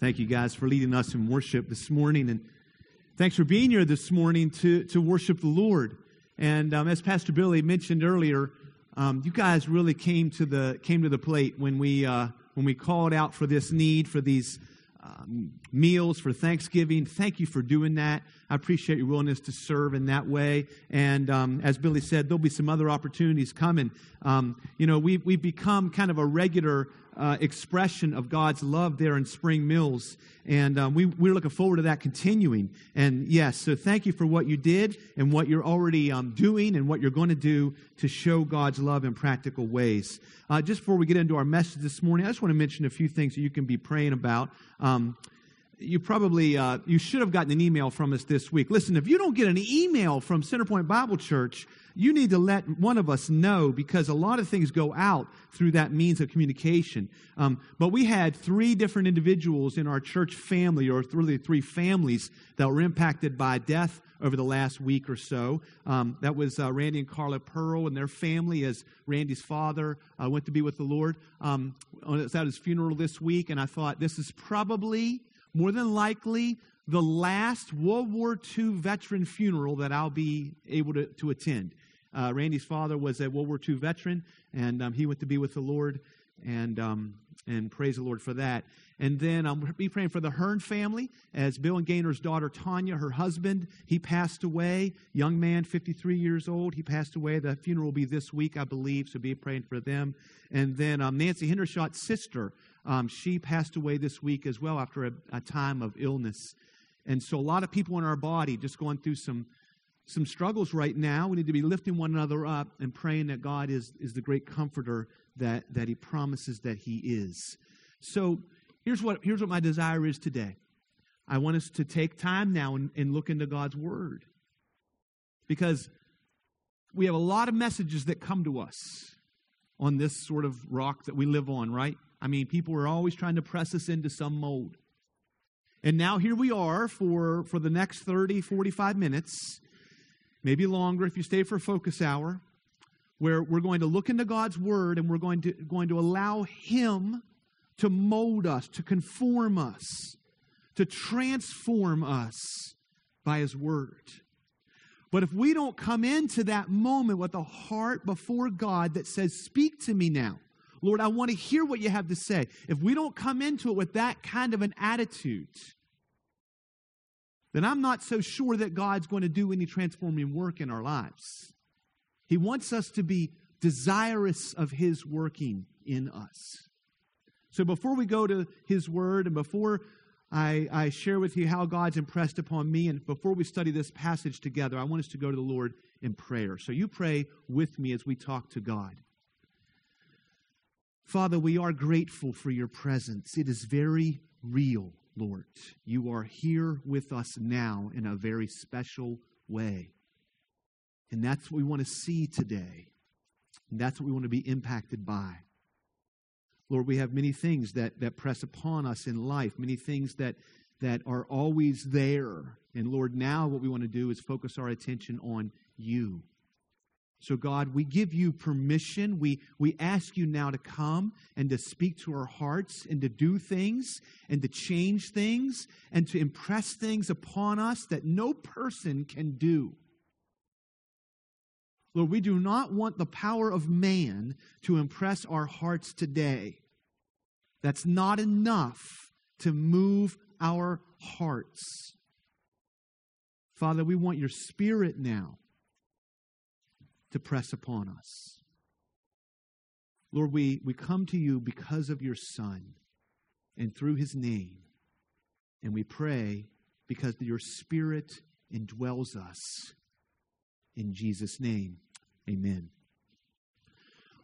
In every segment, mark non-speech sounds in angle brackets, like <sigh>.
Thank you guys for leading us in worship this morning. And thanks for being here this morning to, to worship the Lord. And um, as Pastor Billy mentioned earlier, um, you guys really came to the, came to the plate when we, uh, when we called out for this need, for these um, meals for Thanksgiving. Thank you for doing that. I appreciate your willingness to serve in that way. And um, as Billy said, there'll be some other opportunities coming. Um, you know, we've, we've become kind of a regular uh, expression of God's love there in Spring Mills. And um, we, we're looking forward to that continuing. And yes, so thank you for what you did and what you're already um, doing and what you're going to do to show God's love in practical ways. Uh, just before we get into our message this morning, I just want to mention a few things that you can be praying about. Um, you probably uh, you should have gotten an email from us this week listen if you don't get an email from centerpoint bible church you need to let one of us know because a lot of things go out through that means of communication. Um, but we had three different individuals in our church family, or really three families, that were impacted by death over the last week or so. Um, that was uh, Randy and Carla Pearl and their family, as Randy's father uh, went to be with the Lord. Um, was at his funeral this week, and I thought this is probably, more than likely, the last World War II veteran funeral that I'll be able to, to attend. Uh, Randy's father was a World War II veteran, and um, he went to be with the Lord, and um, and praise the Lord for that. And then um, be praying for the Hearn family, as Bill and Gaynor's daughter Tanya, her husband, he passed away. Young man, 53 years old, he passed away. The funeral will be this week, I believe, so be praying for them. And then um, Nancy Hendershot's sister, um, she passed away this week as well after a, a time of illness. And so a lot of people in our body just going through some some struggles right now. We need to be lifting one another up and praying that God is, is the great comforter that, that He promises that He is. So here's what, here's what my desire is today. I want us to take time now and, and look into God's Word. Because we have a lot of messages that come to us on this sort of rock that we live on, right? I mean, people are always trying to press us into some mold. And now here we are for, for the next 30, 45 minutes maybe longer if you stay for focus hour, where we're going to look into God's Word and we're going to, going to allow Him to mold us, to conform us, to transform us by His Word. But if we don't come into that moment with a heart before God that says, Speak to me now, Lord, I want to hear what you have to say. If we don't come into it with that kind of an attitude, then I'm not so sure that God's going to do any transforming work in our lives. He wants us to be desirous of His working in us. So before we go to His Word and before I, I, share with you how God's impressed upon me, and before we study this passage together, I want us to go to the Lord in prayer. So you pray with me as we talk to God. Father, we are grateful for your presence. It is very real. Lord. You are here with us now in a very special way. And that's what we want to see today. And that's what we want to be impacted by. Lord, we have many things that, that press upon us in life, many things that, that are always there. And Lord, now what we want to do is focus our attention on you. So, God, we give you permission. We, we ask you now to come and to speak to our hearts and to do things and to change things and to impress things upon us that no person can do. Lord, we do not want the power of man to impress our hearts today. That's not enough to move our hearts. Father, we want your spirit now to press upon us. Lord, we, we come to you because of your Son and through his name. And we pray because your Spirit indwells us. In Jesus' name, amen.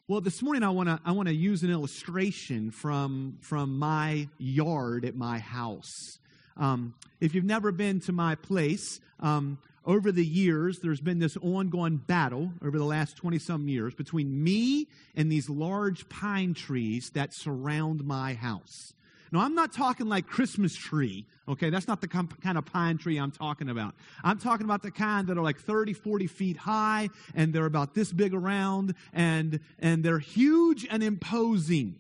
Well, this morning I want to I want to use an illustration from from my yard at my house. Um, if you've never been to my place, um, over the years, there's been this ongoing battle over the last 20 some years between me and these large pine trees that surround my house. Now, I'm not talking like Christmas tree, okay? That's not the kind of pine tree I'm talking about. I'm talking about the kind that are like 30, 40 feet high, and they're about this big around, and, and they're huge and imposing.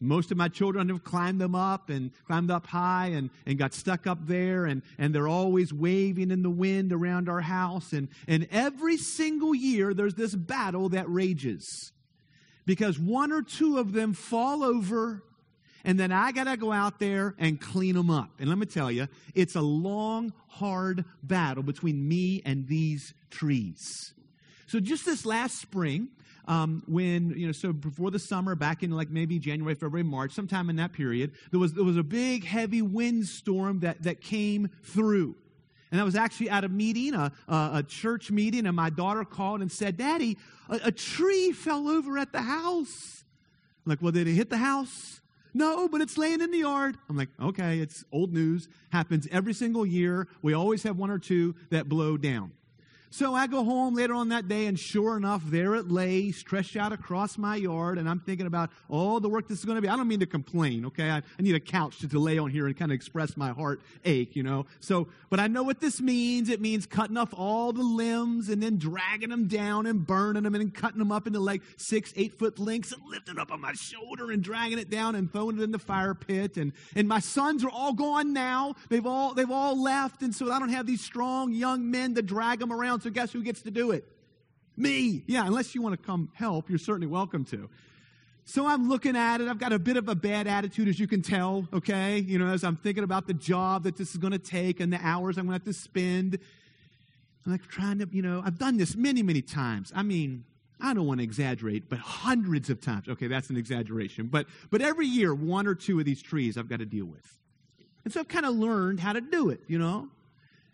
Most of my children have climbed them up and climbed up high and, and got stuck up there, and, and they're always waving in the wind around our house. And, and every single year, there's this battle that rages because one or two of them fall over, and then I got to go out there and clean them up. And let me tell you, it's a long, hard battle between me and these trees. So just this last spring, um, when you know so before the summer back in like maybe january february march sometime in that period there was there was a big heavy windstorm that that came through and I was actually at a meeting, a, a, church meeting, and my daughter called and said, Daddy, a, a tree fell over at the house. I'm like, well, did it hit the house? No, but it's laying in the yard. I'm like, okay, it's old news. Happens every single year. We always have one or two that blow down. So I go home later on that day, and sure enough, there it lay, stretched out across my yard. And I'm thinking about all the work this is going to be. I don't mean to complain, okay? I, I need a couch to, to lay on here and kind of express my heart ache, you know? So, but I know what this means. It means cutting off all the limbs and then dragging them down and burning them and then cutting them up into like six, eight foot lengths and lifting up on my shoulder and dragging it down and throwing it in the fire pit. And, and my sons are all gone now. They've all, they've all left. And so I don't have these strong young men to drag them around. So guess who gets to do it? Me. Yeah, unless you want to come help, you're certainly welcome to. So I'm looking at it. I've got a bit of a bad attitude, as you can tell, okay? You know, as I'm thinking about the job that this is going to take and the hours I'm going to have to spend. I'm like trying to, you know, I've done this many, many times. I mean, I don't want to exaggerate, but hundreds of times. Okay, that's an exaggeration. But, but every year, one or two of these trees I've got to deal with. And so I've kind of learned how to do it, you know?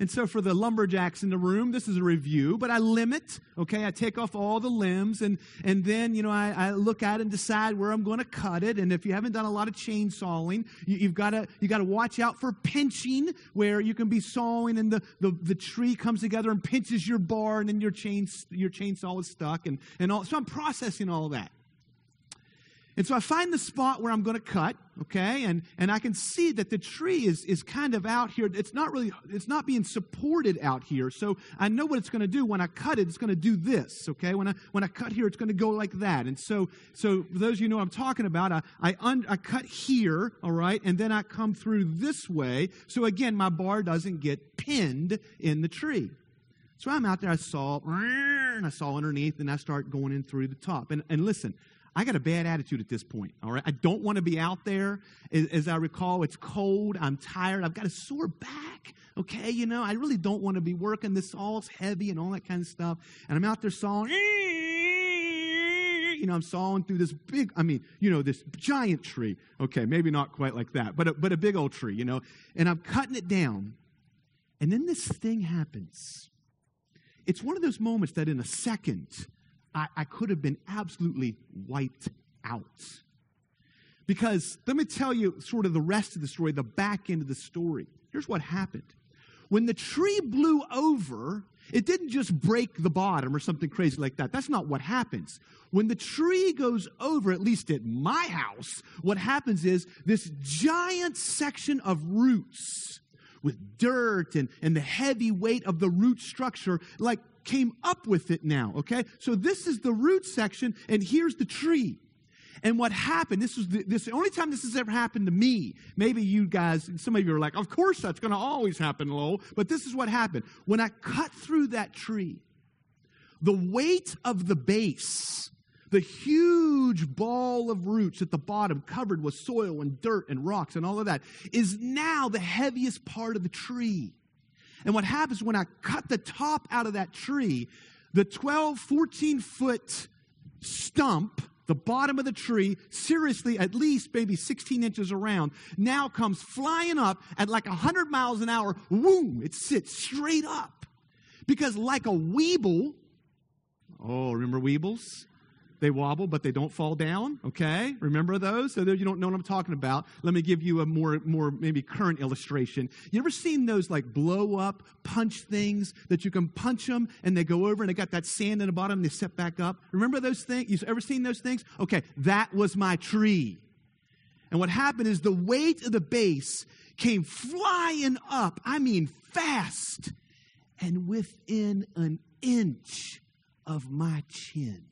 And so for the lumberjacks in the room, this is a review, but I limit, okay? I take off all the limbs and, and then, you know, I, I look at it and decide where I'm going to cut it. And if you haven't done a lot of chainsawing, you, you've got to, you got to watch out for pinching where you can be sawing and the, the, the tree comes together and pinches your bar and then your chain, your chainsaw is stuck and, and all. So I'm processing all that. And so I find the spot where I'm going to cut, okay, and, and I can see that the tree is, is kind of out here. It's not really, it's not being supported out here. So I know what it's going to do. When I cut it, it's going to do this, okay? When I, when I cut here, it's going to go like that. And so, so those of you know I'm talking about, I, I, un, I cut here, all right, and then I come through this way. So again, my bar doesn't get pinned in the tree. So I'm out there, I saw, and I saw underneath, and I start going in through the top. And, and listen, I got a bad attitude at this point, all right? I don't want to be out there. As, as, I recall, it's cold. I'm tired. I've got a sore back, okay? You know, I really don't want to be working. This saw's heavy and all that kind of stuff. And I'm out there sawing. You know, I'm sawing through this big, I mean, you know, this giant tree. Okay, maybe not quite like that, but a, but a big old tree, you know. And I'm cutting it down. And then this thing happens. It's one of those moments that in a second, I, I could have been absolutely wiped out. Because let me tell you sort of the rest of the story, the back end of the story. Here's what happened. When the tree blew over, it didn't just break the bottom or something crazy like that. That's not what happens. When the tree goes over, at least at my house, what happens is this giant section of roots with dirt and, and the heavy weight of the root structure, like came up with it now, okay? So this is the root section, and here's the tree. And what happened, this was the, this the only time this has ever happened to me. Maybe you guys, some of you are like, of course that's going to always happen, Lowell. But this is what happened. When I cut through that tree, the weight of the base, the huge ball of roots at the bottom covered with soil and dirt and rocks and all of that, is now the heaviest part of the tree. And what happens when I cut the top out of that tree, the 12, 14 foot stump, the bottom of the tree, seriously, at least maybe 16 inches around, now comes flying up at like 100 miles an hour. Boom! It sits straight up. Because, like a weeble, oh, remember weebles? They wobble, but they don't fall down. Okay? Remember those? So you don't know what I'm talking about. Let me give you a more, more maybe current illustration. You ever seen those like blow up punch things that you can punch them and they go over and they got that sand in the bottom and they set back up? Remember those things? You ever seen those things? Okay, that was my tree. And what happened is the weight of the base came flying up. I mean, fast. And within an inch of my chin.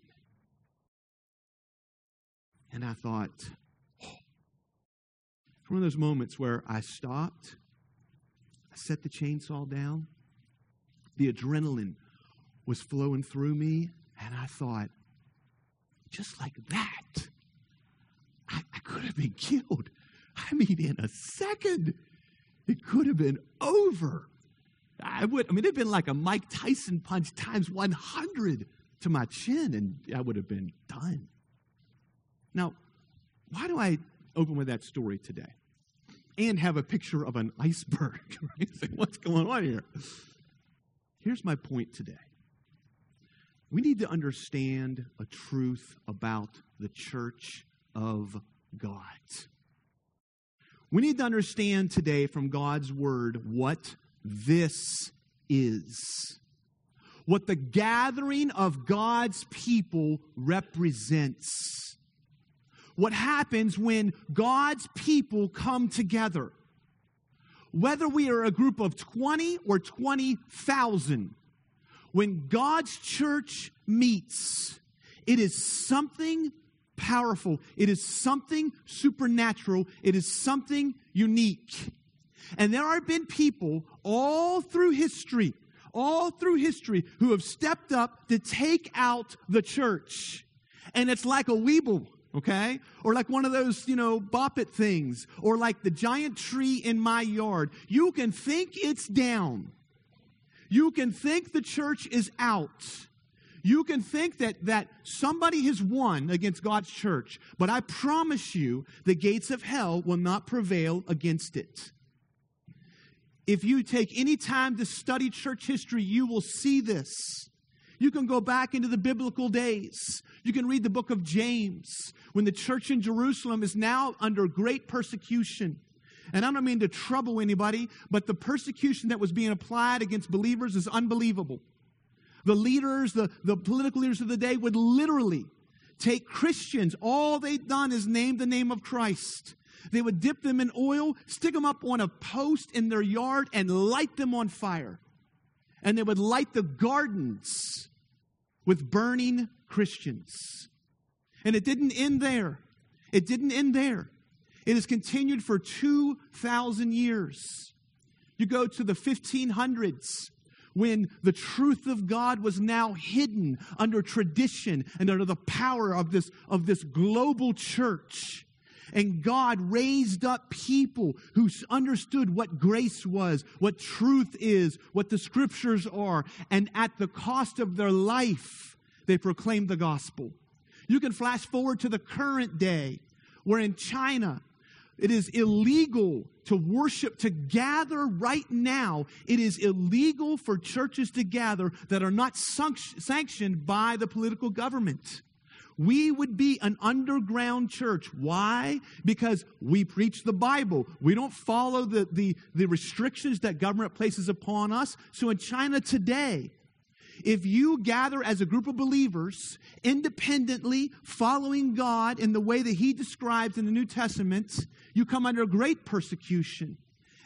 And I thought, oh, It's one of those moments where I stopped, I set the chainsaw down, the adrenaline was flowing through me, and I thought, just like that, I, I could have been killed. I mean, in a second, it could have been over. I would, I mean, it'd been like a Mike Tyson punch times 100 to my chin, and I would have been done. Now, why do I open with that story today? And have a picture of an <laughs> iceberg. <laughs> Right? What's going on here? Here's my point today. We need to understand a truth about the church of God. We need to understand today from God's word what this is. What the gathering of God's people represents. What happens when God's people come together. Whether we are a group of 20 or 20,000, when God's church meets, it is something powerful. It is something supernatural. It is something unique. And there have been people all through history, all through history, who have stepped up to take out the church. And it's like a Weeble, okay? Or like one of those, you know, bop it things, or like the giant tree in my yard. You can think it's down. You can think the church is out. You can think that, that somebody has won against God's church, but I promise you the gates of hell will not prevail against it. If you take any time to study church history, you will see this. You can go back into the biblical days. You can read the book of James when the church in Jerusalem is now under great persecution. And I don't mean to trouble anybody, but the persecution that was being applied against believers is unbelievable. The leaders, the, the political leaders of the day would literally take Christians. All they'd done is name the name of Christ. They would dip them in oil, stick them up on a post in their yard, and light them on fire. And they would light the gardens with burning Christians. And it didn't end there. It didn't end there. It has continued for 2,000 years. You go to the 1500s when the truth of God was now hidden under tradition and under the power of this, of this global church. And God raised up people who understood what grace was, what truth is, what the scriptures are, and at the cost of their life, they proclaimed the gospel. You can flash forward to the current day, where in China, it is illegal to worship, to gather right now. It is illegal for churches to gather that are not sanctioned by the political government. We would be an underground church. Why? Because we preach the Bible. We don't follow the, the, the restrictions that government places upon us. So in China today, if you gather as a group of believers, independently following God in the way that He describes in the New Testament, you come under great persecution.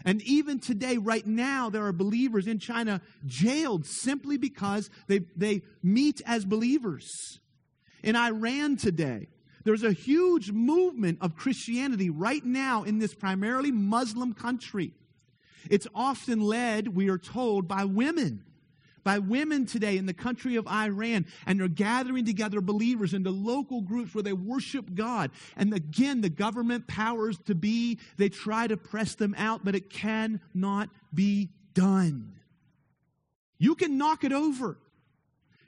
And even today, right now, there are believers in China jailed simply because they, they meet as believers. In Iran today, there's a huge movement of Christianity right now in this primarily Muslim country. It's often led, we are told, by women by women today in the country of Iran, and they're gathering together believers into local groups where they worship God. And again, the government powers to be, they try to press them out, but it cannot be done. You can knock it over.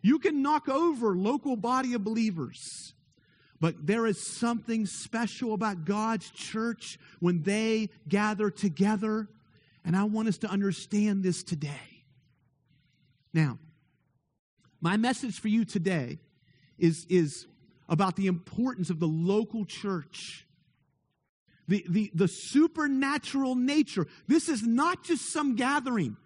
You can knock over local body of believers. But there is something special about God's church when they gather together. And I want us to understand this today. Now, my message for you today is, is about the importance of the local church. The, the, the supernatural nature. This is not just some gathering.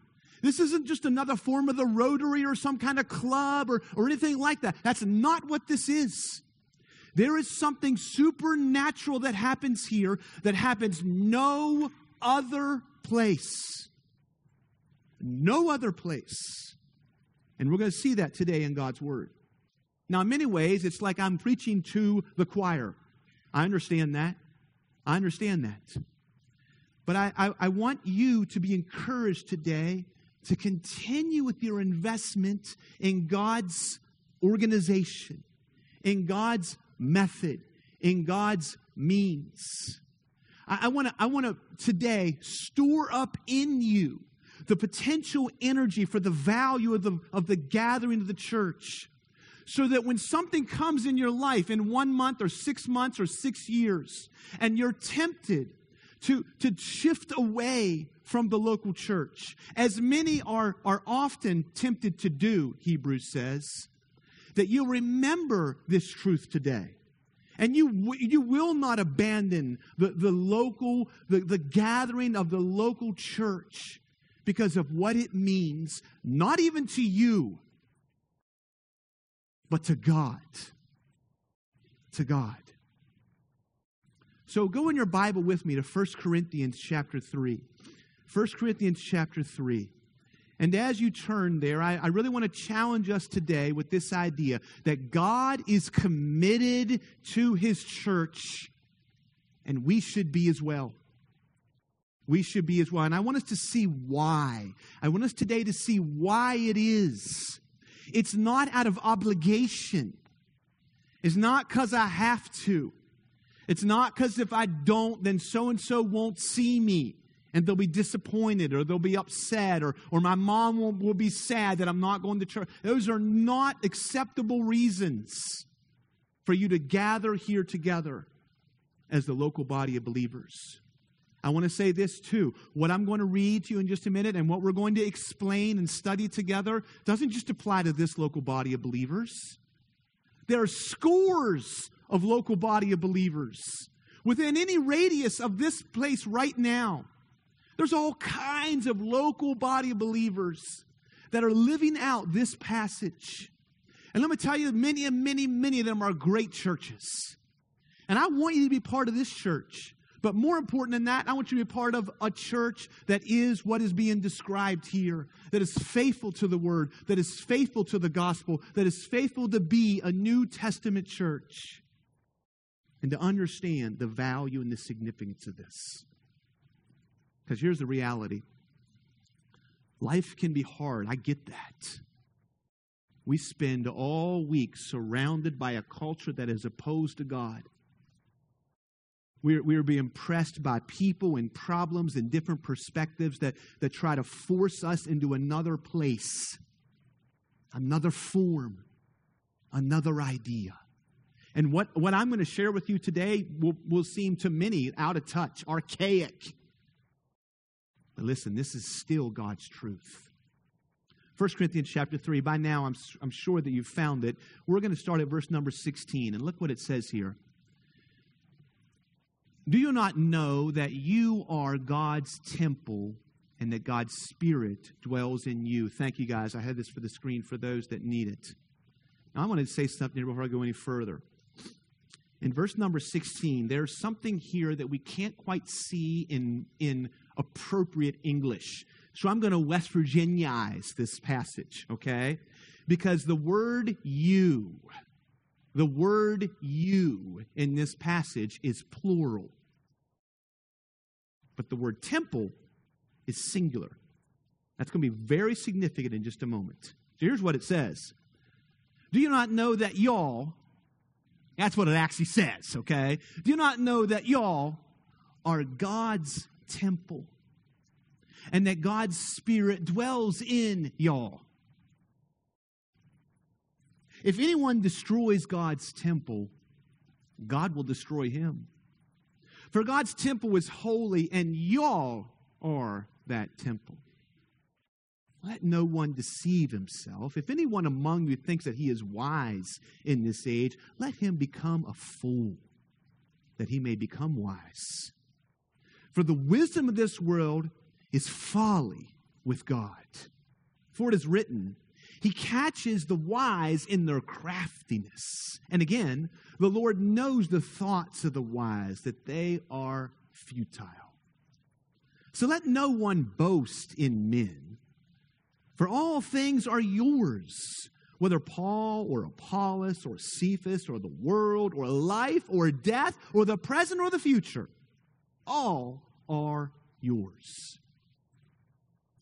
This isn't just another form of the Rotary or some kind of club or, or anything like that. That's not what this is. There is something supernatural that happens here that happens no other place. No other place. And we're going to see that today in God's Word. Now, in many ways, it's like I'm preaching to the choir. I understand that. I understand that. But I, I, I want you to be encouraged today to continue with your investment in God's organization, in God's method, in God's means. I, want to I want to today store up in you the potential energy for the value of the, of the gathering of the church. So that when something comes in your life in one month or six months or six years, and you're tempted to, to shift away from the local church, as many are, are often tempted to do, Hebrews says, that you'll remember this truth today. And you, you will not abandon the, the local, the, the gathering of the local church because of what it means, not even to you, but to God. To God. So go in your Bible with me to 1 Corinthians chapter 3. 1 Corinthians chapter 3. And as you turn there, I, I, really want to challenge us today with this idea that God is committed to his church, and we should be as well. We should be as well. And I want us to see why. I want us today to see why it is. It's not out of obligation, it's not because I have to. It's not because if I don't, then so and so won't see me and they'll be disappointed or they'll be upset or, or my mom will, will be sad that I'm not going to church. Those are not acceptable reasons for you to gather here together as the local body of believers. I want to say this too. What I'm going to read to you in just a minute and what we're going to explain and study together doesn't just apply to this local body of believers. There are scores of local body of believers within any radius of this place right now. There's all kinds of local body believers that are living out this passage. And let me tell you, many and many, many of them are great churches. And I want you to be part of this church. But more important than that, I want you to be part of a church that is what is being described here, that is faithful to the word, that is faithful to the gospel, that is faithful to be a New Testament church, and to understand the value and the significance of this. Because here's the reality life can be hard. I get that. We spend all week surrounded by a culture that is opposed to God. We're, we're being pressed by people and problems and different perspectives that, that try to force us into another place, another form, another idea. And what, what I'm going to share with you today will, will seem to many out of touch, archaic. But listen, this is still God's truth. 1 Corinthians chapter 3, by now I'm, I'm sure that you've found it. We're going to start at verse number 16, and look what it says here. Do you not know that you are God's temple and that God's Spirit dwells in you? Thank you, guys. I had this for the screen for those that need it. Now, I want to say something here before I go any further. In verse number 16, there's something here that we can't quite see in, in appropriate English. So I'm going to West Virginiaize this passage, okay? Because the word you, the word you in this passage is plural. But the word temple is singular. That's going to be very significant in just a moment. So here's what it says Do you not know that y'all, that's what it actually says, okay? Do you not know that y'all are God's temple and that God's Spirit dwells in y'all? If anyone destroys God's temple, God will destroy him. For God's temple is holy, and y'all are that temple. Let no one deceive himself. If anyone among you thinks that he is wise in this age, let him become a fool, that he may become wise. For the wisdom of this world is folly with God. For it is written, he catches the wise in their craftiness. And again, the Lord knows the thoughts of the wise, that they are futile. So let no one boast in men, for all things are yours, whether Paul or Apollos or Cephas or the world or life or death or the present or the future. All are yours.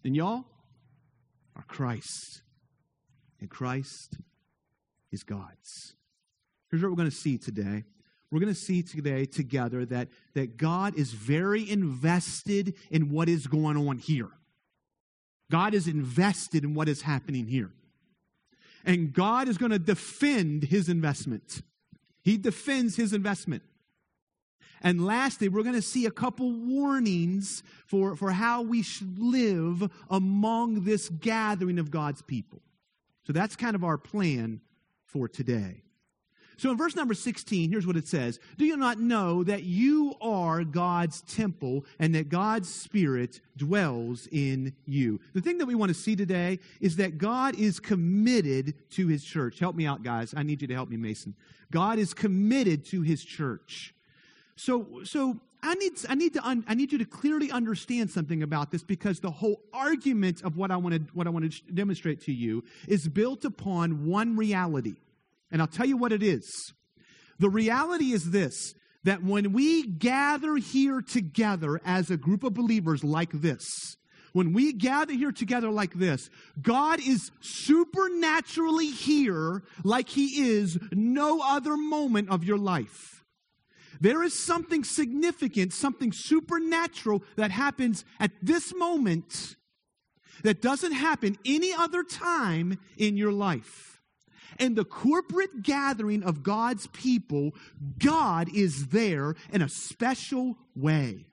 And y'all are Christ. And Christ is God's. Here's what we're going to see today. We're going to see today together that, that God is very invested in what is going on here. God is invested in what is happening here. And God is going to defend his investment. He defends his investment. And lastly, we're going to see a couple warnings for, for how we should live among this gathering of God's people. So that's kind of our plan for today. So in verse number 16, here's what it says Do you not know that you are God's temple and that God's Spirit dwells in you? The thing that we want to see today is that God is committed to his church. Help me out, guys. I need you to help me, Mason. God is committed to his church. So, so I need, I, need to un, I need you to clearly understand something about this because the whole argument of what I want to, what I want to demonstrate to you is built upon one reality. And I'll tell you what it is. The reality is this that when we gather here together as a group of believers like this, when we gather here together like this, God is supernaturally here like He is no other moment of your life. There is something significant, something supernatural that happens at this moment that doesn't happen any other time in your life in the corporate gathering of God's people, God is there in a special way.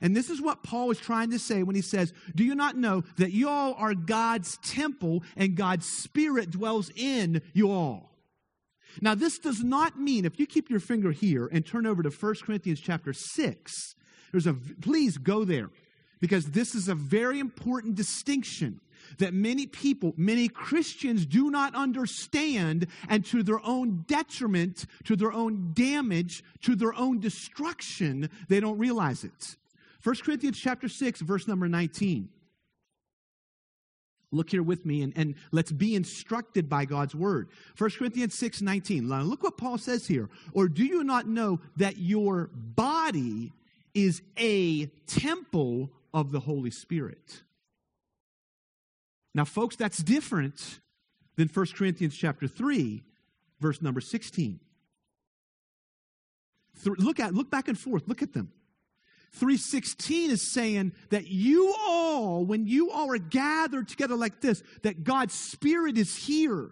And this is what Paul is trying to say when he says, Do you not know that you all are God's temple and God's Spirit dwells in you all? Now, this does not mean, if you keep your finger here and turn over to 1 Corinthians chapter 6, there's a, please go there because this is a very important distinction that many people, many Christians do not understand, and to their own detriment, to their own damage, to their own destruction, they don't realize it. 1 Corinthians chapter 6, verse number 19. Look here with me and, and let's be instructed by God's word. 1 Corinthians 6 19. Now look what Paul says here. Or do you not know that your body is a temple of the Holy Spirit? Now, folks, that's different than 1 Corinthians chapter 3, verse number 16. Look at look back and forth, look at them. 316 is saying that you all, when you all are gathered together like this, that God's Spirit is here.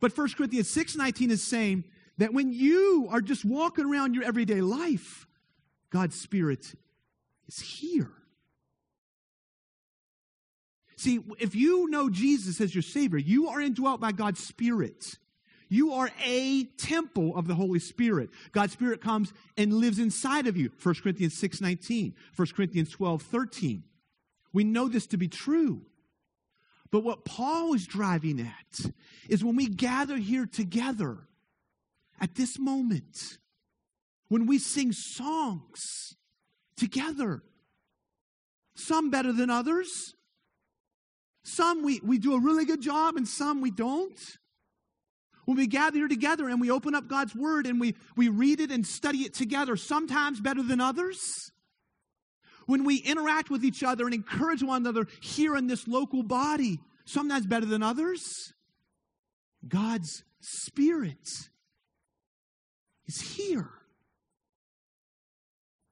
But 1 Corinthians 6:19 is saying that when you are just walking around your everyday life, God's Spirit is here. See, if you know Jesus as your Savior, you are indwelt by God's Spirit. You are a temple of the Holy Spirit. God's Spirit comes and lives inside of you. 1 Corinthians 6 19, 1 Corinthians 12 13. We know this to be true. But what Paul is driving at is when we gather here together at this moment, when we sing songs together, some better than others, some we, we do a really good job and some we don't. When we gather together and we open up God's Word and we, we read it and study it together, sometimes better than others. When we interact with each other and encourage one another here in this local body, sometimes better than others. God's Spirit is here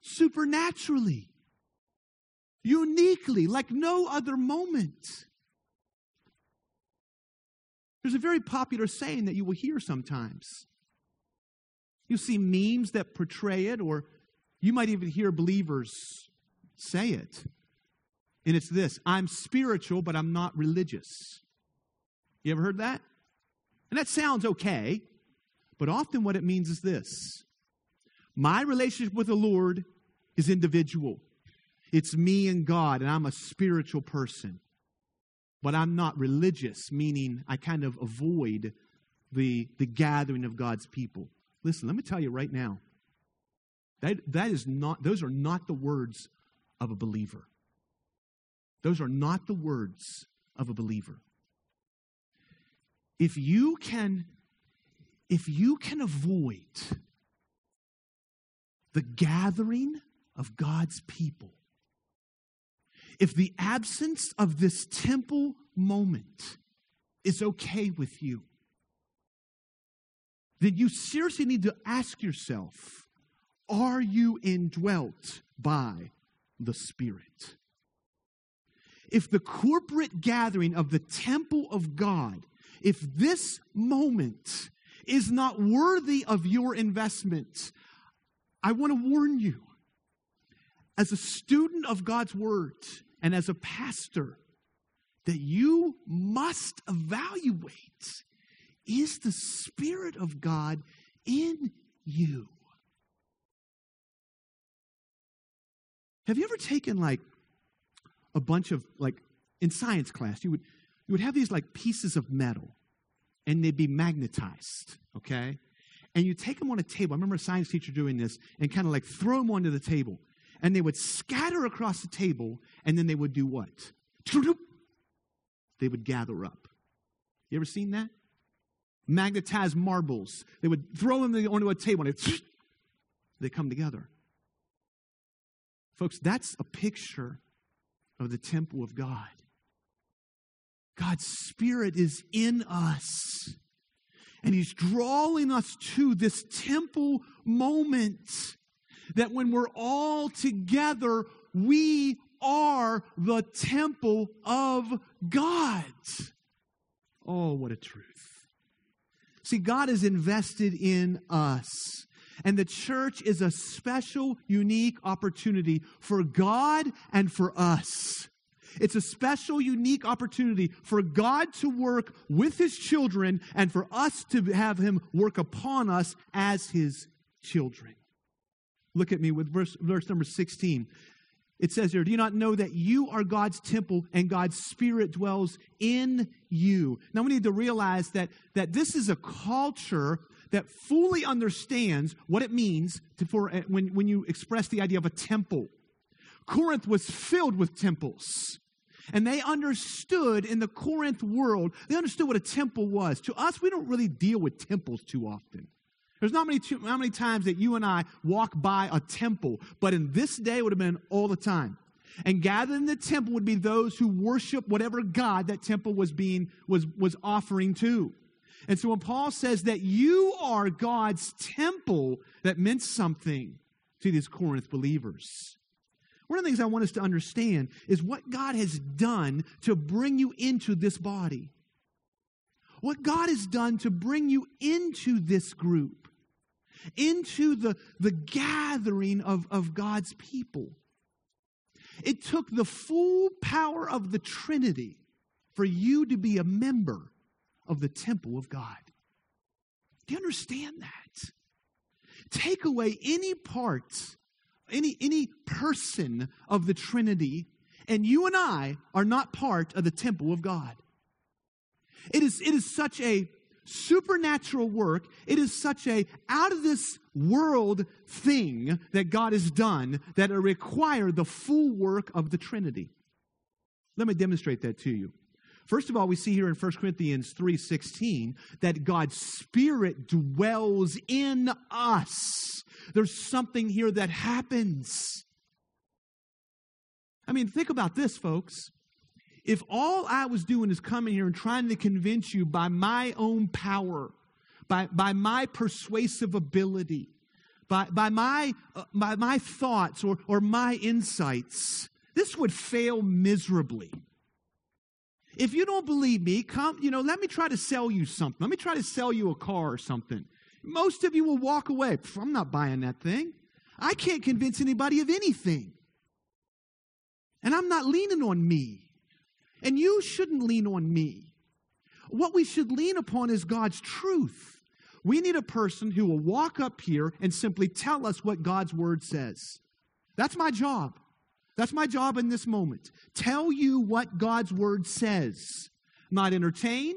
supernaturally, uniquely, like no other moment. There's a very popular saying that you will hear sometimes. You'll see memes that portray it, or you might even hear believers say it. And it's this I'm spiritual, but I'm not religious. You ever heard that? And that sounds okay, but often what it means is this my relationship with the Lord is individual, it's me and God, and I'm a spiritual person but I'm not religious, meaning I kind of avoid the, the gathering of God's people. Listen, let me tell you right now. That, that is not, those are not the words of a believer. Those are not the words of a believer. If you can, if you can avoid the gathering of God's people. If the absence of this temple moment is okay with you, then you seriously need to ask yourself are you indwelt by the Spirit? If the corporate gathering of the temple of God, if this moment is not worthy of your investment, I want to warn you. As a student of God's Word and as a pastor, that you must evaluate is the Spirit of God in you? Have you ever taken like a bunch of like in science class, you would you would have these like pieces of metal and they'd be magnetized, okay? And you take them on a table. I remember a science teacher doing this and kind of like throw them onto the table. And they would scatter across the table and then they would do what? They would gather up. You ever seen that? Magnetized marbles. They would throw them onto a table and they come together. Folks, that's a picture of the temple of God. God's Spirit is in us. And He's drawing us to this temple moment that when we're all together, we are the temple of God. Oh, what a truth. See, God is invested in us. And the church is a special, unique opportunity for God and for us. It's a special, unique opportunity for God to work with his children and for us to have him work upon us as his children. Look at me with verse, verse number 16. It says here, Do you not know that you are God's temple and God's Spirit dwells in you? Now we need to realize that, that this is a culture that fully understands what it means to, for, uh, when, when you express the idea of a temple. Corinth was filled with temples. And they understood in the Corinth world, they understood what a temple was. To us, we don't really deal with temples too often. There's not many, too, how many times that you and I walk by a temple, but in this day would have been all the time. And gathered in the temple would be those who worship whatever God that temple was being was, was offering to. And so when Paul says that you are God's temple, that meant something to these Corinth believers. One of the things I want us to understand is what God has done to bring you into this body. What God has done to bring you into this group, into the, the gathering of, of God's people. It took the full power of the Trinity for you to be a member of the temple of God. Do you understand that? Take away any part, any, any person of the Trinity, and you and I are not part of the temple of God. It is, it is such a supernatural work. It is such a out of this world thing that God has done that it required the full work of the Trinity. Let me demonstrate that to you. First of all, we see here in 1 Corinthians 3:16 that God's spirit dwells in us. There's something here that happens. I mean, think about this, folks. If all I was doing is coming here and trying to convince you by my own power, by, by my persuasive ability, by, by, my, uh, by my thoughts or, or my insights, this would fail miserably. If you don't believe me, come, you know, let me try to sell you something. Let me try to sell you a car or something. Most of you will walk away. I'm not buying that thing. I can't convince anybody of anything. And I'm not leaning on me. And you shouldn't lean on me. What we should lean upon is God's truth. We need a person who will walk up here and simply tell us what God's word says. That's my job. That's my job in this moment. Tell you what God's word says. Not entertain,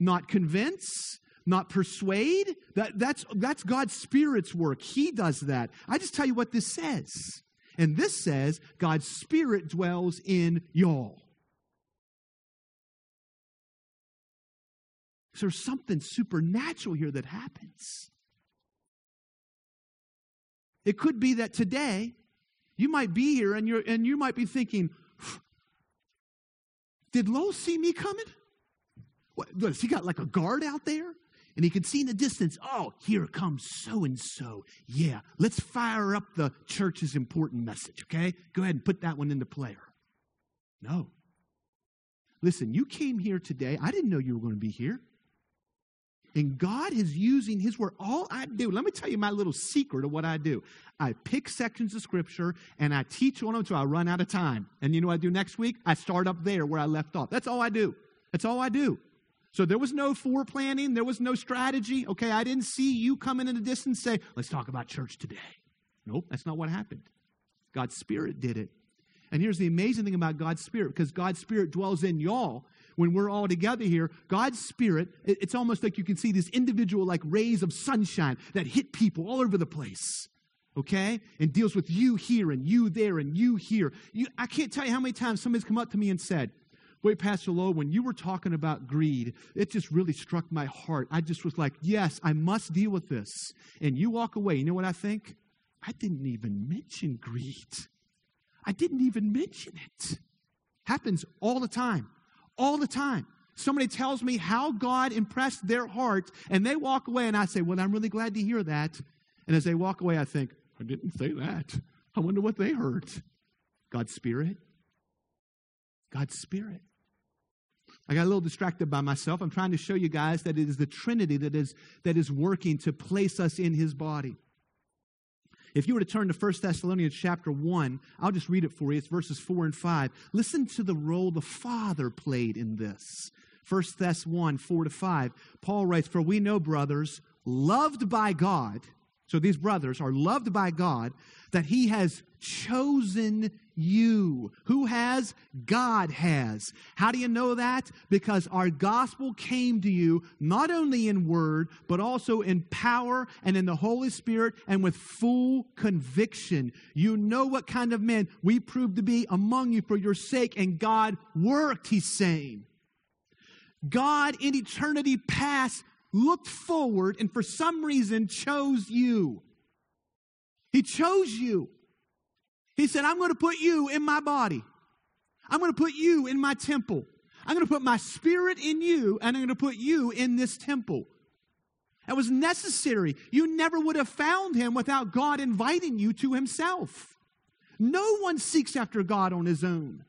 not convince, not persuade. That, that's, that's God's Spirit's work. He does that. I just tell you what this says. And this says God's Spirit dwells in y'all. So there's something supernatural here that happens. It could be that today You might be here and, you're, and you might be thinking, did Lowell see me coming? What, has he got like a guard out there? And he could see in the distance, oh, here comes so and so. Yeah, let's fire up the church's important message, okay? Go ahead and put that one into player. No. Listen, you came here today. I didn't know you were going to be here. And God is using His word. All I do, let me tell you my little secret of what I do. I pick sections of Scripture and I teach on them until I run out of time. And you know what I do next week? I start up there where I left off. That's all I do. That's all I do. So there was no foreplanning, there was no strategy. Okay, I didn't see you coming in the distance say, let's talk about church today. Nope, that's not what happened. God's Spirit did it. And here's the amazing thing about God's Spirit because God's Spirit dwells in y'all when we're all together here, God's Spirit, it's almost like you can see these individual like rays of sunshine that hit people all over the place. Okay? And deals with you here and you there and you here. You, I can't tell you how many times somebody's come up to me and said, Wait, Pastor Lowe, when you were talking about greed, it just really struck my heart. I just was like, yes, I must deal with this. And you walk away. You know what I think? I didn't even mention greed. I didn't even mention it. Happens all the time all the time. Somebody tells me how God impressed their heart, and they walk away, and I say, Well, I'm really glad to hear that. And as they walk away, I think, I didn't say that. I wonder what they heard. God's Spirit. God's Spirit. I got a little distracted by myself. I'm trying to show you guys that it is the Trinity that is, that is working to place us in His body. If you were to turn to 1 Thessalonians chapter 1, I'll just read it for you. It's verses 4 and 5. Listen to the role the Father played in this. 1 Thess 1, 4 to 5. Paul writes, For we know, brothers, loved by God, so these brothers are loved by God, that he has chosen you. Who has? God has. How do you know that? Because our gospel came to you not only in word, but also in power and in the Holy Spirit and with full conviction. You know what kind of men we proved to be among you for your sake, and God worked, he's saying. God in eternity past looked forward and for some reason chose you. He chose you. He said, I'm going to put you in my body. I'm going to put you in my temple. I'm going to put my spirit in you, and I'm going to put you in this temple. That was necessary. You never would have found him without God inviting you to himself. No one seeks after God on his own.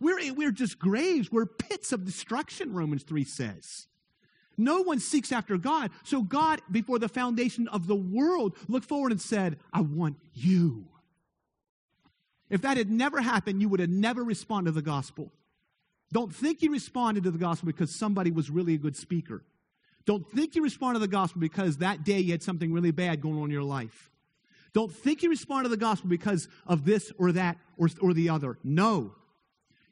We're, we're just graves. We're pits of destruction, Romans 3 says. No one seeks after God. So God, before the foundation of the world, looked forward and said, I want you. If that had never happened, you would have never responded to the gospel. Don't think you responded to the gospel because somebody was really a good speaker. Don't think you responded to the gospel because that day you had something really bad going on in your life. Don't think you responded to the gospel because of this or that or, or the other. No.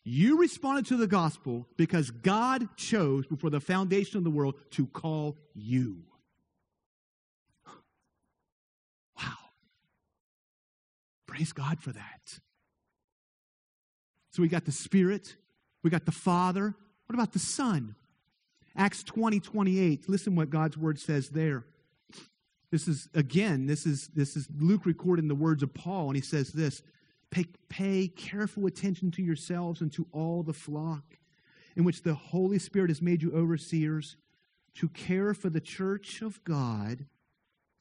You responded to the gospel because God chose before the foundation of the world to call you. Praise God for that. So we got the Spirit, we got the Father. What about the Son? Acts 20, 28. Listen what God's word says there. This is, again, this is, this is Luke recording the words of Paul, and he says this Pay, pay careful attention to yourselves and to all the flock in which the Holy Spirit has made you overseers to care for the church of God,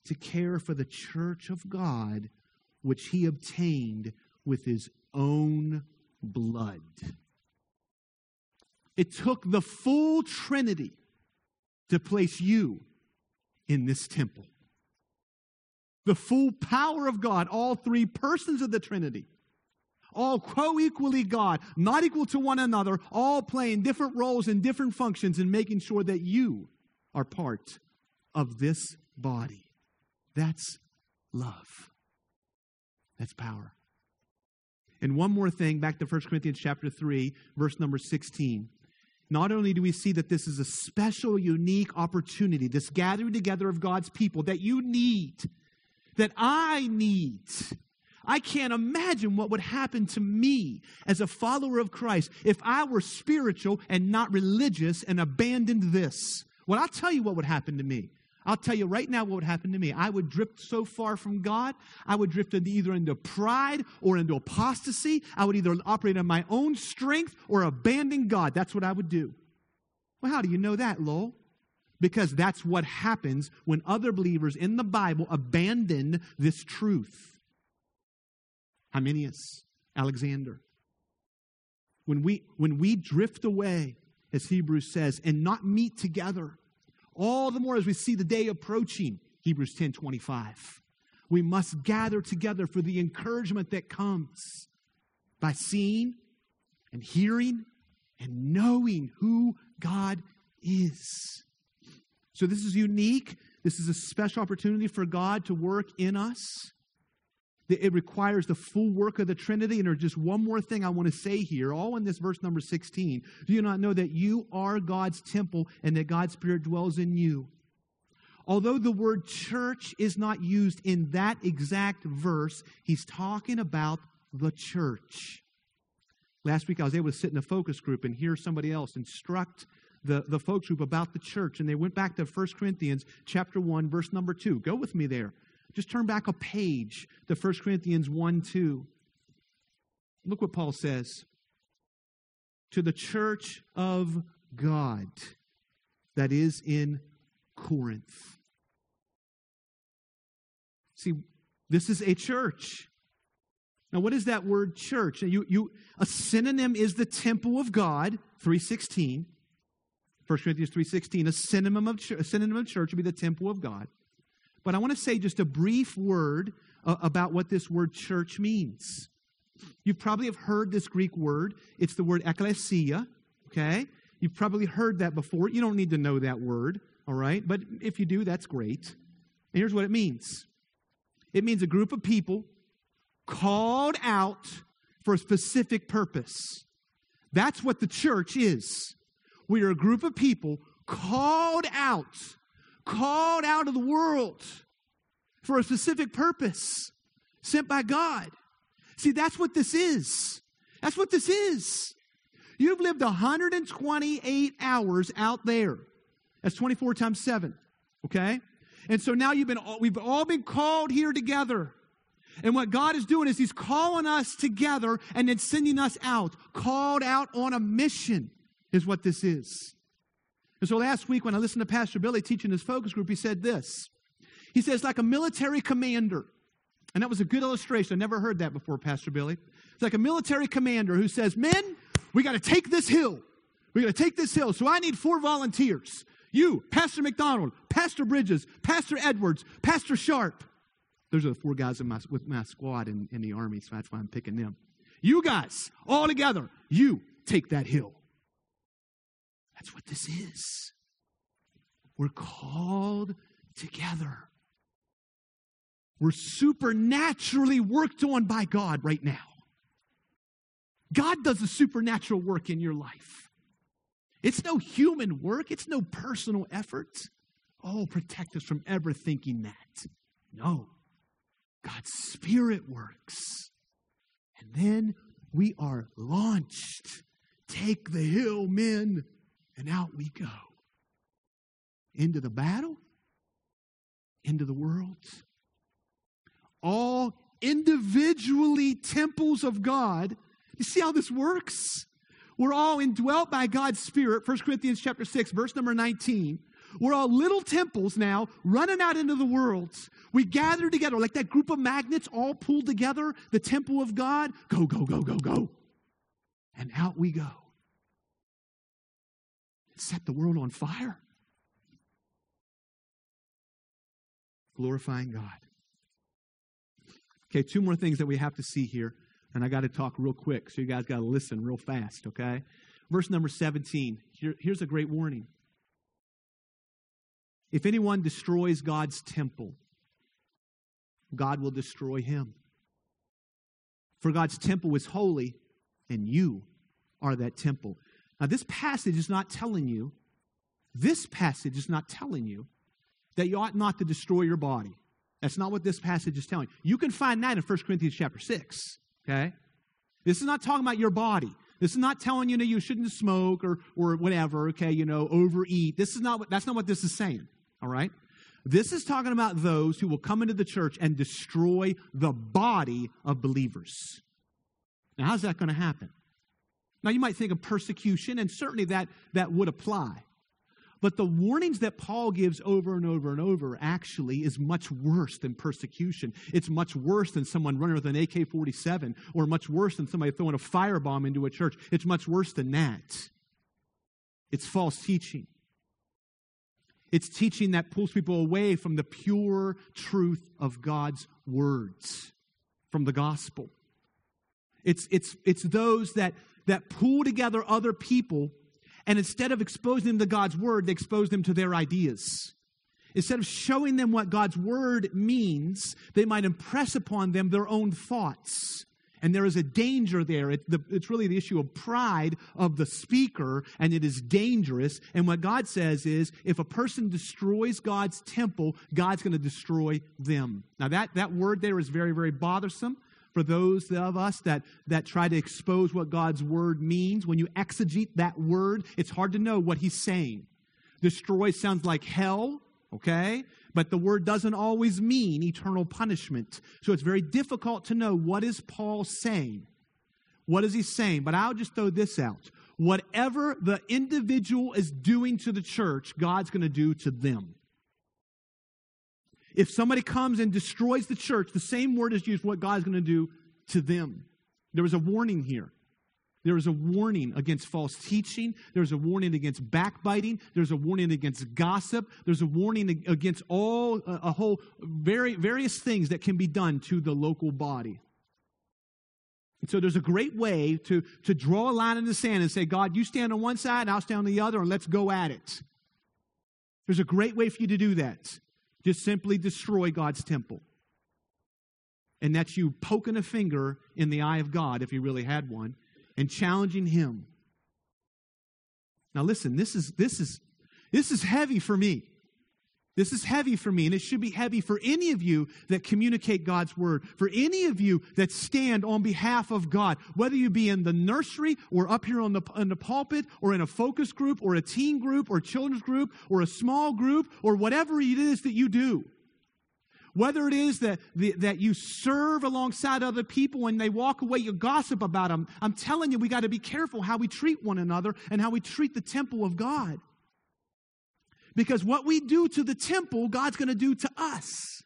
to care for the church of God, which he obtained with his own blood. It took the full Trinity to place you in this temple. The full power of God, all three persons of the Trinity, all co equally God, not equal to one another, all playing different roles and different functions in making sure that you are part of this body. That's love. That's power. And one more thing, back to 1 Corinthians chapter 3, verse number 16. Not only do we see that this is a special, unique opportunity, this gathering together of God's people that you need, that I need, I can't imagine what would happen to me as a follower of Christ if I were spiritual and not religious and abandoned this. Well, I'll tell you what would happen to me. I'll tell you right now what would happen to me. I would drift so far from God, I would drift either into pride or into apostasy. I would either operate on my own strength or abandon God. That's what I would do. Well, how do you know that, Lowell? Because that's what happens when other believers in the Bible abandon this truth. Hymenaeus, Alexander. When we, when we drift away, as Hebrews says, and not meet together, all the more as we see the day approaching, Hebrews 10 25. We must gather together for the encouragement that comes by seeing and hearing and knowing who God is. So, this is unique. This is a special opportunity for God to work in us. It requires the full work of the Trinity. And there's just one more thing I want to say here, all in this verse number 16. Do you not know that you are God's temple and that God's Spirit dwells in you? Although the word church is not used in that exact verse, he's talking about the church. Last week I was able to sit in a focus group and hear somebody else instruct the, the focus group about the church. And they went back to 1 Corinthians chapter 1, verse number 2. Go with me there. Just turn back a page to 1 Corinthians 1 2. Look what Paul says. To the church of God that is in Corinth. See, this is a church. Now, what is that word church? You, you, a synonym is the temple of God, 316. 1 Corinthians 3.16, a synonym of, a synonym of church would be the temple of God. But I want to say just a brief word uh, about what this word church means. You probably have heard this Greek word. It's the word ekklesia, okay? You've probably heard that before. You don't need to know that word, all right? But if you do, that's great. And here's what it means it means a group of people called out for a specific purpose. That's what the church is. We are a group of people called out called out of the world for a specific purpose, sent by God. See, that's what this is. That's what this is. You've lived 128 hours out there. That's 24 times 7. Okay? And so now you've been we've all been called here together. And what God is doing is He's calling us together and then sending us out. Called out on a mission is what this is. And so last week, when I listened to Pastor Billy teaching his focus group, he said this. He says, like a military commander. And that was a good illustration. I never heard that before, Pastor Billy. It's like a military commander who says, Men, we got to take this hill. We got to take this hill. So I need four volunteers. You, Pastor McDonald, Pastor Bridges, Pastor Edwards, Pastor Sharp. Those are the four guys in my, with my squad in, in the Army, so that's why I'm picking them. You guys, all together, you take that hill. That's what this is. We're called together. We're supernaturally worked on by God right now. God does a supernatural work in your life. It's no human work, it's no personal effort. Oh, protect us from ever thinking that. No. God's Spirit works. And then we are launched. Take the hill, men. And out we go into the battle, into the world. All individually temples of God. You see how this works? We're all indwelt by God's Spirit. 1 Corinthians chapter 6, verse number 19. We're all little temples now running out into the world. We gather together like that group of magnets all pulled together, the temple of God. Go, go, go, go, go. And out we go set the world on fire. Glorifying God. Okay, two more things that we have to see here, and I got to talk real quick, so you guys got to listen real fast, okay? Verse number 17. Here, here's a great warning. If anyone destroys God's temple, God will destroy him. For God's temple is holy, and you are that temple. Now, this passage is not telling you, this passage is not telling you that you ought not to destroy your body. That's not what this passage is telling you. You can find that in 1 Corinthians chapter 6, okay? This is not talking about your body. This is not telling you that you shouldn't smoke or, or whatever, okay, you know, overeat. This is not what, that's not what this is saying, all right? This is talking about those who will come into the church and destroy the body of believers. Now, how's that going to happen? Now, you might think of persecution, and certainly that, that would apply. But the warnings that Paul gives over and over and over actually is much worse than persecution. It's much worse than someone running with an AK 47 or much worse than somebody throwing a firebomb into a church. It's much worse than that. It's false teaching. It's teaching that pulls people away from the pure truth of God's words, from the gospel. It's, it's, it's those that, that pull together other people and instead of exposing them to God's word, they expose them to their ideas. Instead of showing them what God's word means, they might impress upon them their own thoughts. And there is a danger there. It, the, it's really the issue of pride of the speaker, and it is dangerous. And what God says is if a person destroys God's temple, God's going to destroy them. Now, that, that word there is very, very bothersome for those of us that, that try to expose what God's word means. When you exegete that word, it's hard to know what he's saying. Destroy sounds like hell, okay? But the word doesn't always mean eternal punishment. So it's very difficult to know what is Paul saying. What is he saying? But I'll just throw this out. Whatever the individual is doing to the church, God's going to do to them. If somebody comes and destroys the church, the same word is used what God's going to do to them. There was a warning here. There is a warning against false teaching. There's a warning against backbiting. There's a warning against gossip. There's a warning against all, uh, a whole, very, various things that can be done to the local body. And so there's a great way to, to draw a line in the sand and say, God, you stand on one side, and I'll stand on the other, and let's go at it. There's a great way for you to do that just simply destroy God's temple. And that's you poking a finger in the eye of God, if he really had one, and challenging him. Now listen, this is this is this is heavy for me. This is heavy for me, and it should be heavy for any of you that communicate God's word, for any of you that stand on behalf of God, whether you be in the nursery or up here on the, in the pulpit or in a focus group or a teen group or children's group or a small group or whatever it is that you do. Whether it is that, that you serve alongside other people and they walk away, you gossip about them. I'm telling you, we got to be careful how we treat one another and how we treat the temple of God. Because what we do to the temple, God's going to do to us.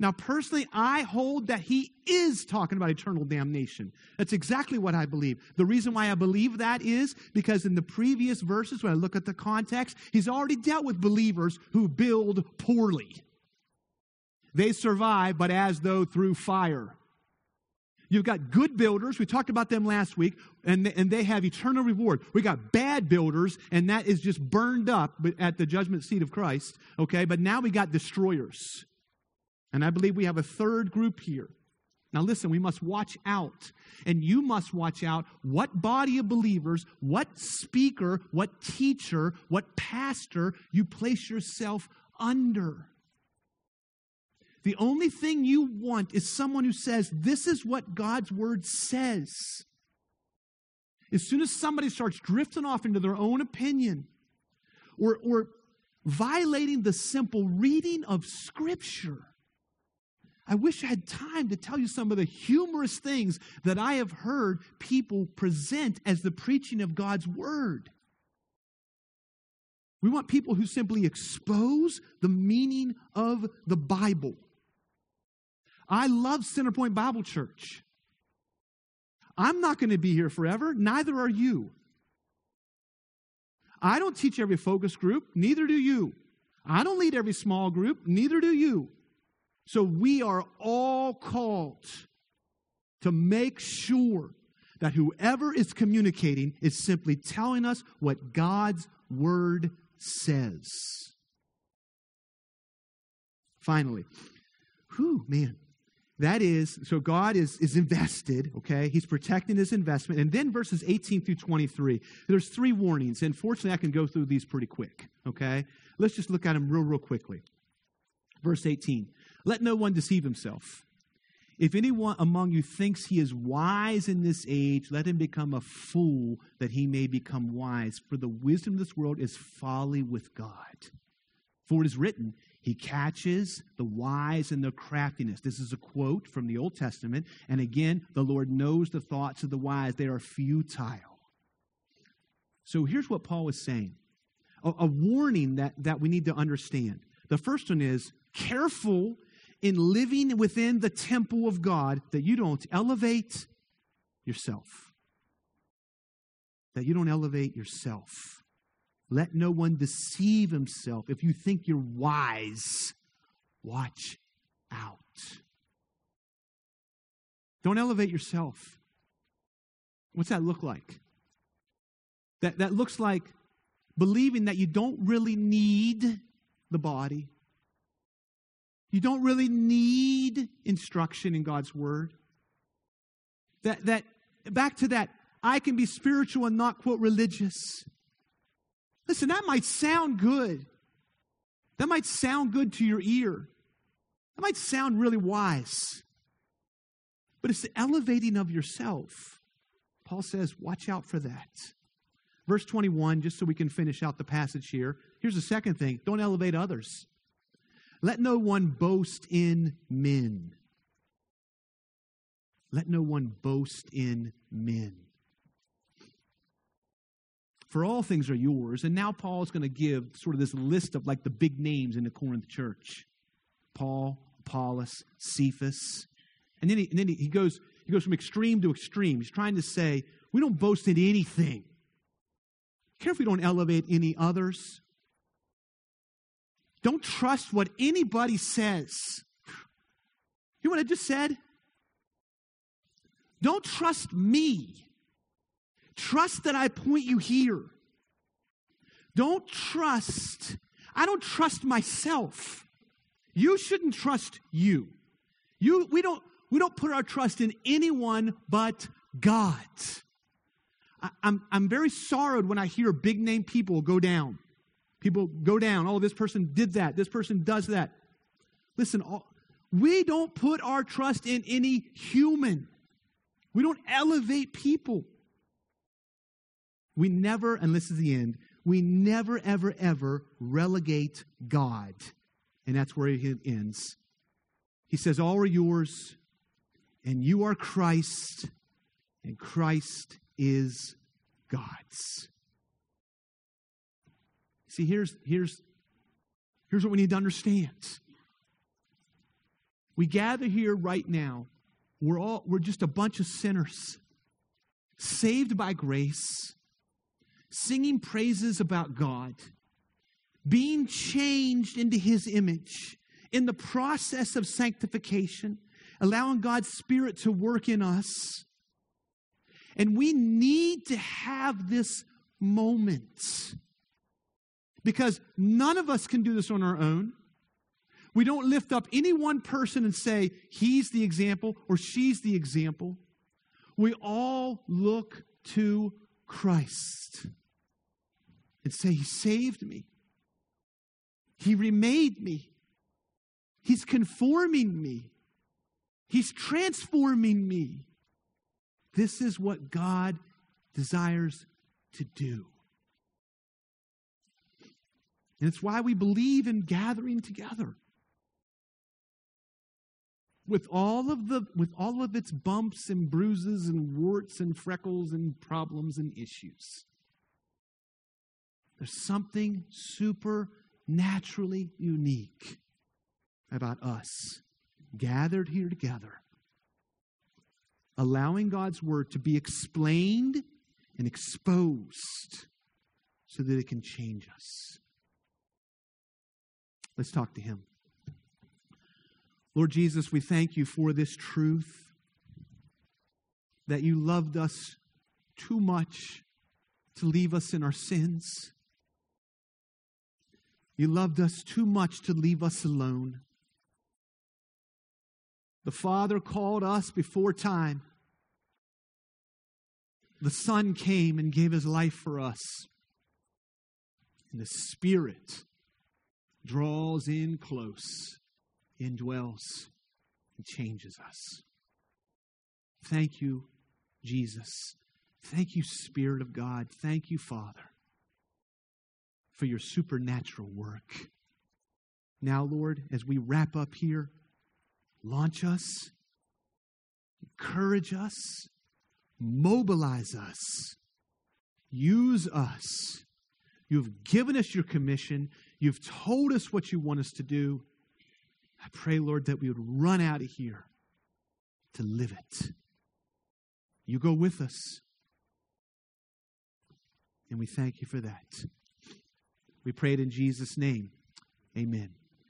Now, personally, I hold that he is talking about eternal damnation. That's exactly what I believe. The reason why I believe that is because in the previous verses, when I look at the context, he's already dealt with believers who build poorly. They survive, but as though through fire. You've got good builders. We talked about them last week, and, and they have eternal reward. We got bad builders, and that is just burned up at the judgment seat of Christ. Okay, but now we got destroyers. And I believe we have a third group here. Now, listen, we must watch out. And you must watch out what body of believers, what speaker, what teacher, what pastor you place yourself under. The only thing you want is someone who says, This is what God's word says. As soon as somebody starts drifting off into their own opinion or, or violating the simple reading of Scripture, I wish I had time to tell you some of the humorous things that I have heard people present as the preaching of God's Word. We want people who simply expose the meaning of the Bible. I love Centerpoint Bible Church. I'm not going to be here forever, neither are you. I don't teach every focus group, neither do you. I don't lead every small group, neither do you. So we are all called to make sure that whoever is communicating is simply telling us what God's word says. Finally, whew, man, that is, so God is, is invested, okay? He's protecting his investment. And then verses 18 through 23, there's three warnings. And fortunately, I can go through these pretty quick, okay? Let's just look at them real, real quickly. Verse 18 Let no one deceive himself. If anyone among you thinks he is wise in this age, let him become a fool that he may become wise. For the wisdom of this world is folly with God. For it is written, He catches the wise and the craftiness. This is a quote from the Old Testament. And again, the Lord knows the thoughts of the wise, they are futile. So here's what Paul is saying a, a warning that, that we need to understand. The first one is careful in living within the temple of God that you don't elevate yourself. That you don't elevate yourself. Let no one deceive himself. If you think you're wise, watch out. Don't elevate yourself. What's that look like? That, that looks like believing that you don't really need the body. You don't really need instruction in God's Word. That, that, back to that, I can be spiritual and not, quote, religious. Listen, that might sound good. That might sound good to your ear. That might sound really wise. But it's the elevating of yourself. Paul says, watch out for that. Verse 21, just so we can finish out the passage here. Here's the second thing don't elevate others. Let no one boast in men. Let no one boast in men. For all things are yours. And now Paul is going to give sort of this list of like the big names in the Corinth church Paul, Apollos, Cephas. And then, he, and then he, goes, he goes from extreme to extreme. He's trying to say, we don't boast in anything. Care if we don't elevate any others. Don't trust what anybody says. You know what I just said? Don't trust me. Trust that I point you here. Don't trust, I don't trust myself. You shouldn't trust you. You we don't we don't put our trust in anyone but God. I, I'm, I'm very sorrowed when I hear big name people go down. People go down. Oh, this person did that. This person does that. Listen, all, we don't put our trust in any human. We don't elevate people. We never, and this is the end, we never, ever, ever relegate God. And that's where it ends. He says, All are yours, and you are Christ, and Christ is God's. See, here's, here's, here's what we need to understand. We gather here right now. We're all we're just a bunch of sinners, saved by grace, singing praises about God, being changed into his image in the process of sanctification, allowing God's Spirit to work in us. And we need to have this moment because none of us can do this on our own. We don't lift up any one person and say, he's the example or she's the example. We all look to Christ and say, He saved me. He remade me. He's conforming me. He's transforming me. This is what God desires to do. And it's why we believe in gathering together. With all of the with all of its bumps and bruises and warts and freckles and problems and issues. There's something supernaturally unique about us gathered here together, allowing God's word to be explained and exposed so that it can change us. Let's talk to him. Lord Jesus, we thank you for this truth that you loved us too much to leave us in our sins. You loved us too much to leave us alone. The Father called us before time. The Son came and gave his life for us. And the Spirit draws in close, indwells, and changes us. Thank you, Jesus. Thank you, Spirit of God. Thank you, Father, for your supernatural work. Now, Lord, as we wrap up here, launch us, encourage us, mobilize us, use us. You've given us your commission. You've told us what you want us to do. I pray, Lord, that we would run out of here to live it. You go with us. And we thank you for that. We pray it in Jesus' name. Amen.